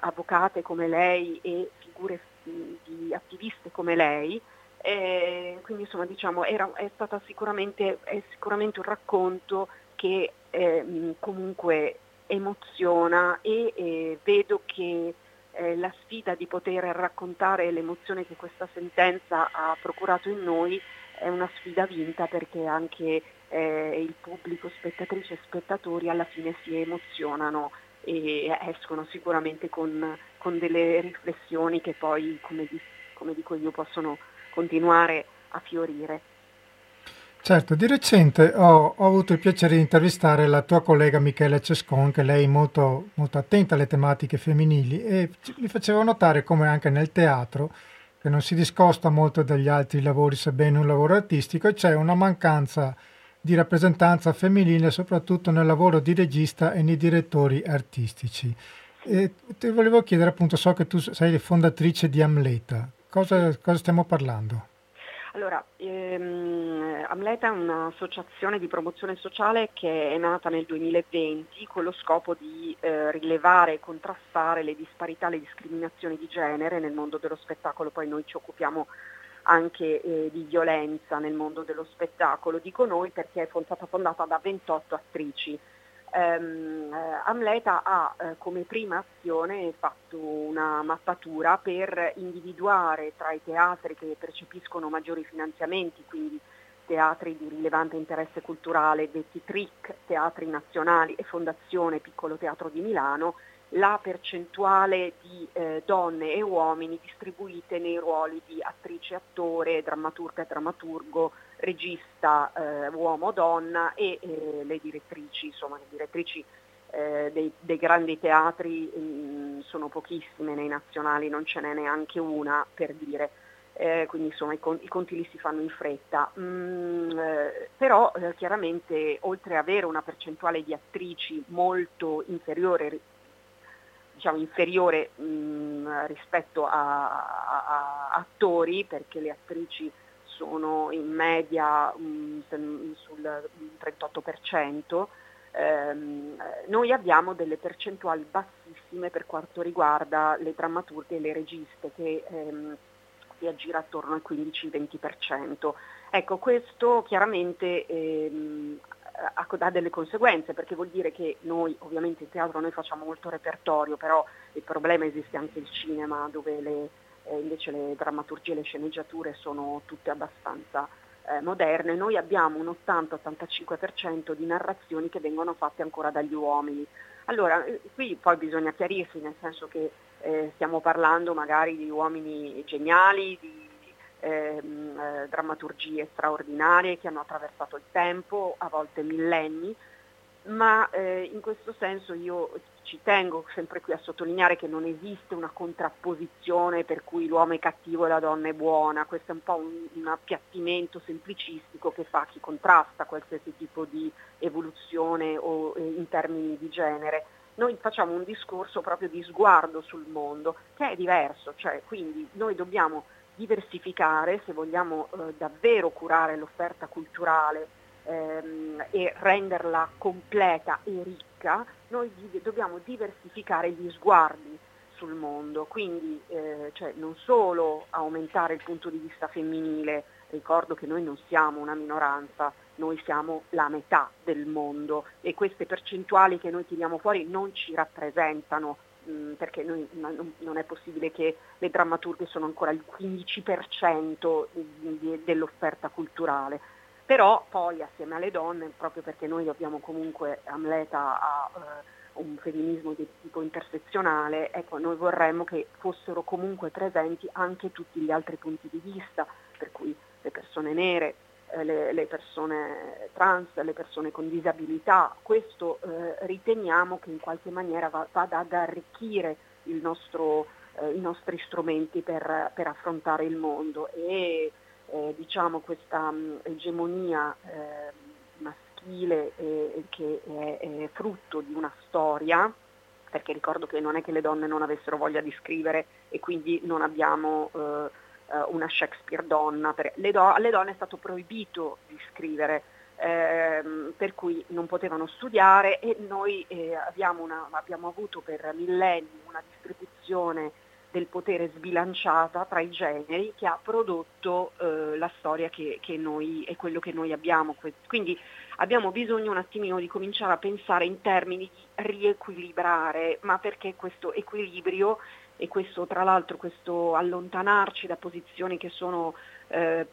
avvocate come lei e figure di attiviste come lei. E quindi insomma diciamo era, è, sicuramente, è sicuramente un racconto che eh, comunque emoziona e eh, vedo che eh, la sfida di poter raccontare l'emozione che questa sentenza ha procurato in noi è una sfida vinta perché anche eh, il pubblico, spettatrici e spettatori alla fine si emozionano e escono sicuramente con, con delle riflessioni che poi, come, come dico io, possono continuare a fiorire. Certo, di recente ho, ho, avuto il piacere di intervistare la tua collega Michela Cescon, che lei è molto, molto attenta alle tematiche femminili e mi faceva notare come anche nel teatro, che non si discosta molto dagli altri lavori, sebbene un lavoro artistico, c'è una mancanza di rappresentanza femminile soprattutto nel lavoro di regista e nei direttori artistici. E ti volevo chiedere appunto, so che tu sei fondatrice di Amleta, cosa, cosa stiamo parlando? Allora, ehm, Amleta è un'associazione di promozione sociale che è nata nel 2020 con lo scopo di eh, rilevare e contrastare le disparità, le discriminazioni di genere nel mondo dello spettacolo. Poi noi ci occupiamo anche eh, di violenza nel mondo dello spettacolo. Dico noi perché è stata fondata da 28 attrici ehm, eh, Amleta ha eh, come prima azione fatto una mappatura per individuare tra i teatri che percepiscono maggiori finanziamenti, quindi teatri di rilevante interesse culturale, detti TRIC, teatri nazionali e Fondazione Piccolo Teatro di Milano, la percentuale di eh, donne e uomini distribuite nei ruoli di attrice, attore, drammaturga e drammaturgo, regista, eh, uomo, donna e eh, le direttrici, insomma le direttrici eh, dei, dei, grandi teatri mh, mm, sono pochissime, nei nazionali non ce n'è neanche una per dire. Eh, quindi insomma i, conti, i, conti li si fanno in fretta. Mm, eh, però eh, chiaramente oltre ad avere una percentuale di attrici molto inferiore diciamo, inferiore mh, mm, rispetto a, a, a, attori, perché le attrici sono in media mh, mm, sul 38%, ehm, noi abbiamo delle percentuali bassissime per quanto riguarda le drammaturghe e le registe che ehm, infatti aggira attorno al 15-20%. Ecco, questo chiaramente ehm, ha delle conseguenze perché vuol dire che noi ovviamente in teatro noi facciamo molto repertorio, però il problema esiste anche il cinema dove le, eh, invece le drammaturgie e le sceneggiature sono tutte abbastanza eh, moderne. Noi abbiamo un 80-85% di narrazioni che vengono fatte ancora dagli uomini. Allora, eh, qui poi bisogna chiarirsi, nel senso che eh, stiamo parlando magari di uomini geniali, di ehm, eh, drammaturgie straordinarie che hanno attraversato il tempo, a volte millenni, ma eh, in questo senso io ci tengo sempre qui a sottolineare che non esiste una contrapposizione per cui l'uomo è cattivo e la donna è buona, questo è un po' un, un appiattimento semplicistico che fa chi contrasta qualsiasi tipo di evoluzione o eh, in termini di genere. Noi facciamo un discorso proprio di sguardo sul mondo che è diverso, cioè quindi noi dobbiamo diversificare se vogliamo eh, davvero curare l'offerta culturale ehm, e renderla completa e ricca, noi dobbiamo diversificare gli sguardi sul mondo, quindi eh, cioè non solo aumentare il punto di vista femminile, ricordo che noi non siamo una minoranza, noi siamo la metà del mondo e queste percentuali che noi tiriamo fuori non ci rappresentano Mm, perché noi, non è possibile che le drammaturghe sono ancora il 15% dell'offerta culturale. Però poi assieme alle donne, proprio perché noi abbiamo comunque Amleta a uh, un femminismo di tipo intersezionale, ecco, noi vorremmo che fossero comunque presenti anche tutti gli altri punti di vista, per cui le persone nere, eh, le, le, persone trans, le persone con disabilità. Questo eh, riteniamo che in qualche maniera va, vada ad arricchire nostro, eh, i nostri strumenti per, per, affrontare il mondo e eh, diciamo questa mh, egemonia eh, maschile che è, è frutto di una storia perché ricordo che non è che le donne non avessero voglia di scrivere e quindi non abbiamo eh, eh, una Shakespeare donna, le do- alle donne è stato proibito di scrivere, ehm, per cui non potevano studiare e noi eh, abbiamo, una, abbiamo avuto per millenni una distribuzione del potere sbilanciata tra i generi che ha prodotto eh, la storia che, che noi, e quello che noi abbiamo. Quindi abbiamo bisogno un attimino di cominciare a pensare in termini di riequilibrare, ma perché questo equilibrio e questo tra l'altro questo allontanarci da posizioni che sono eh,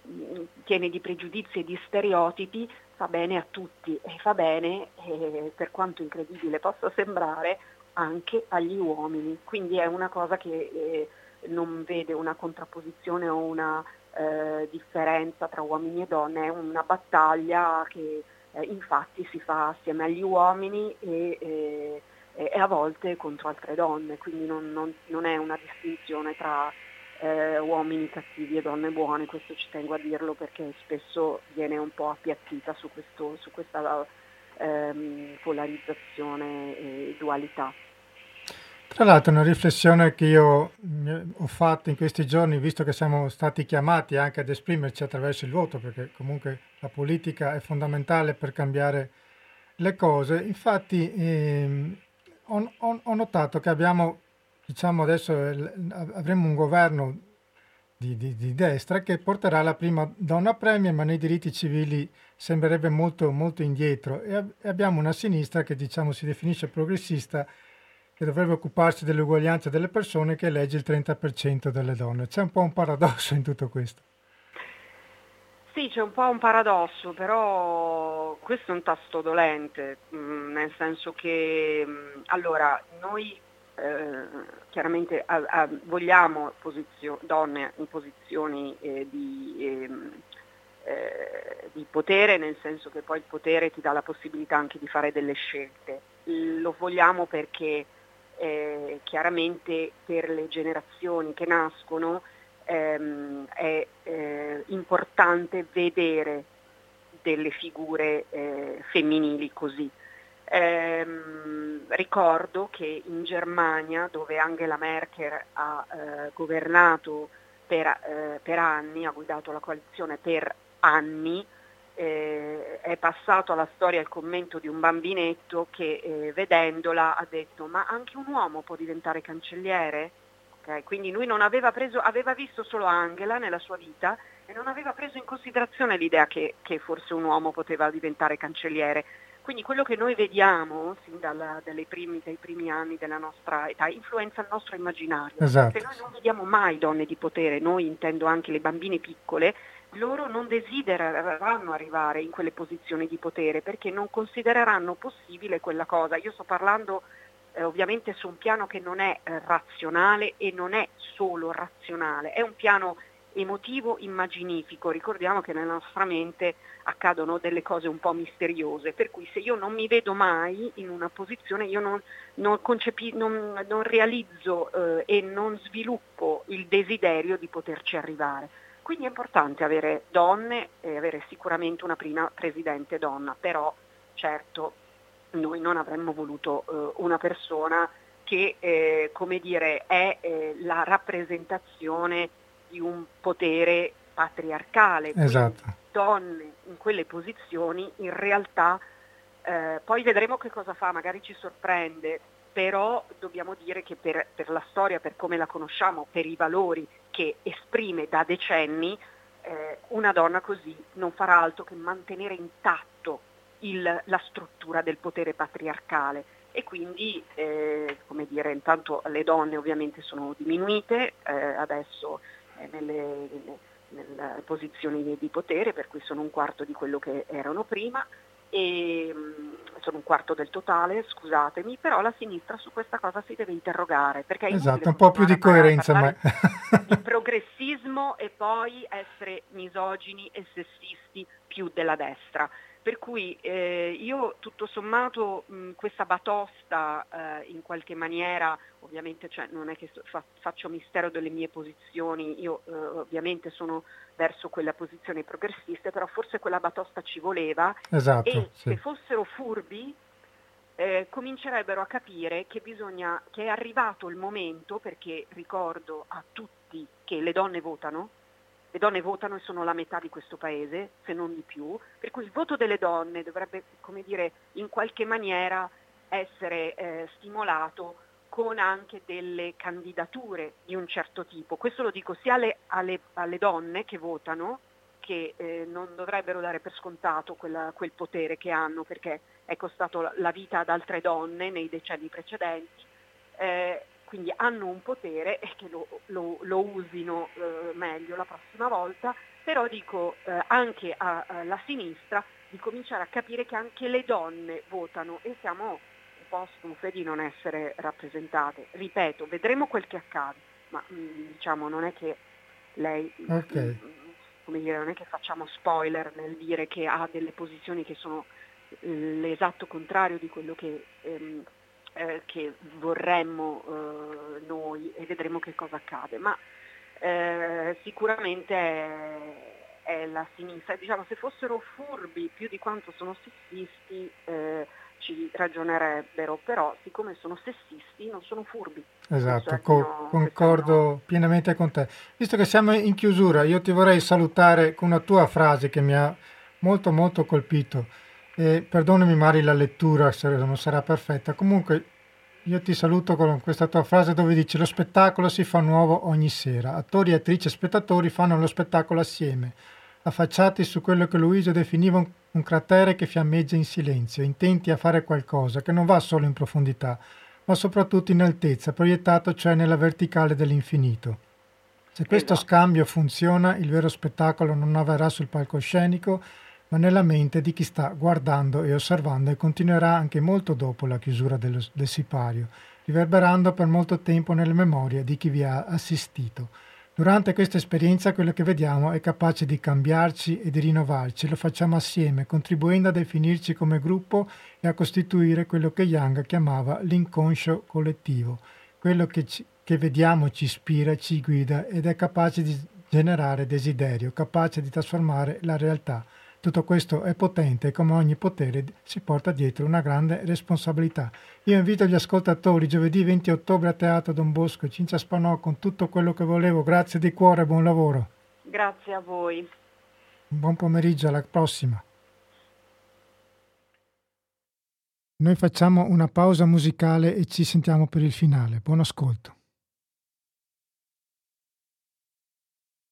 piene di pregiudizi e di stereotipi fa bene a tutti e fa bene, eh, per quanto incredibile possa sembrare, anche agli uomini. Quindi è una cosa che eh, non vede una contrapposizione o una eh, differenza tra uomini e donne, è una battaglia che eh, infatti si fa assieme agli uomini e eh, e a volte contro altre donne, quindi non, non, non è una distinzione tra eh, uomini cattivi e donne buone, questo ci tengo a dirlo perché spesso viene un po' appiattita su, questo, su questa ehm, polarizzazione e dualità. Tra l'altro una riflessione che io ho fatto in questi giorni, visto che siamo stati chiamati anche ad esprimerci attraverso il voto, perché comunque la politica è fondamentale per cambiare le cose, infatti ehm, ho, ho, notato che abbiamo, diciamo adesso avremo un governo di, di, di, destra che porterà la prima donna premier, ma nei diritti civili sembrerebbe molto, molto indietro. E, e abbiamo una sinistra che diciamo si definisce progressista, che dovrebbe occuparsi dell'uguaglianza delle persone, che elegge il 30% delle donne. C'è un po' un paradosso in tutto questo. Sì, c'è un po' un paradosso, però questo è un tasto dolente, mm, nel senso che mm, allora noi eh, chiaramente a, a, vogliamo posizio- donne in posizioni eh, di, ehm, eh, di, potere, nel senso che poi il potere ti dà la possibilità anche di fare delle scelte. Lo vogliamo perché eh, chiaramente per le generazioni che nascono ehm, è eh, importante vedere delle figure femminili così. Ehm, ricordo che in Germania, dove Angela Merkel ha eh, governato per, eh, per, anni, ha guidato la coalizione per anni, eh, è passato alla storia il commento di un bambinetto che eh, vedendola ha detto ma anche un uomo può diventare cancelliere? Okay? Quindi lui aveva preso, aveva visto solo Angela nella sua vita e non aveva preso in considerazione l'idea che, che forse un uomo poteva diventare cancelliere. Quindi quello che noi vediamo sin dalla, primi, dai primi anni della nostra età influenza il nostro immaginario. Esatto. Se noi non vediamo mai donne di potere, noi intendo anche le bambine piccole, loro non desidereranno arrivare in quelle posizioni di potere perché non considereranno possibile quella cosa. Io sto parlando eh, ovviamente su un piano che non è eh, razionale e non è solo razionale, è un piano emotivo immaginifico. Ricordiamo che nella nostra mente accadono delle cose un po' misteriose, per cui se io non mi vedo mai in una posizione, io non, non, concepi, non, non realizzo eh, e non sviluppo il desiderio di poterci arrivare. Quindi è importante avere donne e avere sicuramente una prima presidente donna, però certo noi non avremmo voluto eh, una persona che eh, come dire, è eh, la rappresentazione di un potere patriarcale. Esatto. Donne in quelle posizioni in realtà, eh, poi vedremo che cosa fa, magari ci sorprende, però dobbiamo dire che per, per, la storia, per come la conosciamo, per i valori che esprime da decenni, eh, una donna così non farà altro che mantenere intatto il, la struttura del potere patriarcale e quindi eh, come dire, intanto le donne ovviamente sono diminuite, eh, adesso nelle, nelle, posizioni di potere, per cui sono un quarto di quello che erano prima, e mm, sono un quarto del totale, scusatemi, però la sinistra su questa cosa si deve interrogare. Perché esatto, un po' più di coerenza. Ma... di progressismo e poi essere misogini e sessisti più della destra. Per cui eh, io tutto sommato mh, questa batosta eh, in qualche maniera, ovviamente cioè, non è che fa, faccio mistero delle mie posizioni, io eh, ovviamente sono verso quella posizione progressista, però forse quella batosta ci voleva esatto, e sì. se fossero furbi eh, comincerebbero a capire che, bisogna, che è arrivato il momento, perché ricordo a tutti che le donne votano, le donne votano e sono la metà di questo paese, se non di più, per cui il voto delle donne dovrebbe, come dire, in qualche maniera essere eh, stimolato con anche delle candidature di un certo tipo. Questo lo dico sia alle, alle, alle donne che votano, che eh, non dovrebbero dare per scontato quella, quel potere che hanno, perché è costato la vita ad altre donne nei decenni precedenti, eh, quindi hanno un potere e che lo, lo, lo usino eh, meglio la prossima volta, però dico eh, anche alla sinistra di cominciare a capire che anche le donne votano e siamo un po' stufe di non essere rappresentate. Ripeto, vedremo quel che accade, ma mh, mm, diciamo non è che lei, okay. mh, mm, come dire, non è che facciamo spoiler nel dire che ha delle posizioni che sono l'esatto contrario di quello che ehm, eh, che vorremmo eh, noi e vedremo che cosa accade, ma eh, sicuramente è, è, la sinistra. Diciamo, se fossero furbi più di quanto sono sessisti eh, ci ragionerebbero, però siccome sono sessisti non sono furbi. Esatto, co- concordo pienamente con te. Visto che siamo in chiusura, io ti vorrei salutare con una tua frase che mi ha molto molto colpito. E perdonami Mari la lettura se non sarà perfetta. Comunque io ti saluto con questa tua frase dove dici lo spettacolo si fa nuovo ogni sera. Attori, attrici e spettatori fanno lo spettacolo assieme, affacciati su quello che Luisa definiva un, un cratere che fiammeggia in silenzio, intenti a fare qualcosa che non va solo in profondità, ma soprattutto in altezza, proiettato cioè nella verticale dell'infinito. Se questo esatto. scambio funziona, il vero spettacolo non avverrà sul palcoscenico, ma nella mente di chi sta guardando e osservando e continuerà anche molto dopo la chiusura dello, del sipario, riverberando per molto tempo nelle memorie di chi vi ha assistito. Durante questa esperienza quello che vediamo è capace di cambiarci e di rinnovarci, lo facciamo assieme, contribuendo a definirci come gruppo e a costituire quello che Young chiamava l'inconscio collettivo, quello che, ci, che vediamo ci ispira, ci guida ed è capace di generare desiderio, capace di trasformare la realtà. Tutto questo è potente e come ogni potere si porta dietro una grande responsabilità. Io invito gli ascoltatori giovedì 20 ottobre a Teatro Don Bosco, Cincia Spanò con tutto quello che volevo. Grazie di cuore e buon lavoro. Grazie a voi. Buon pomeriggio, alla prossima. Noi facciamo una pausa musicale e ci sentiamo per il finale. Buon ascolto.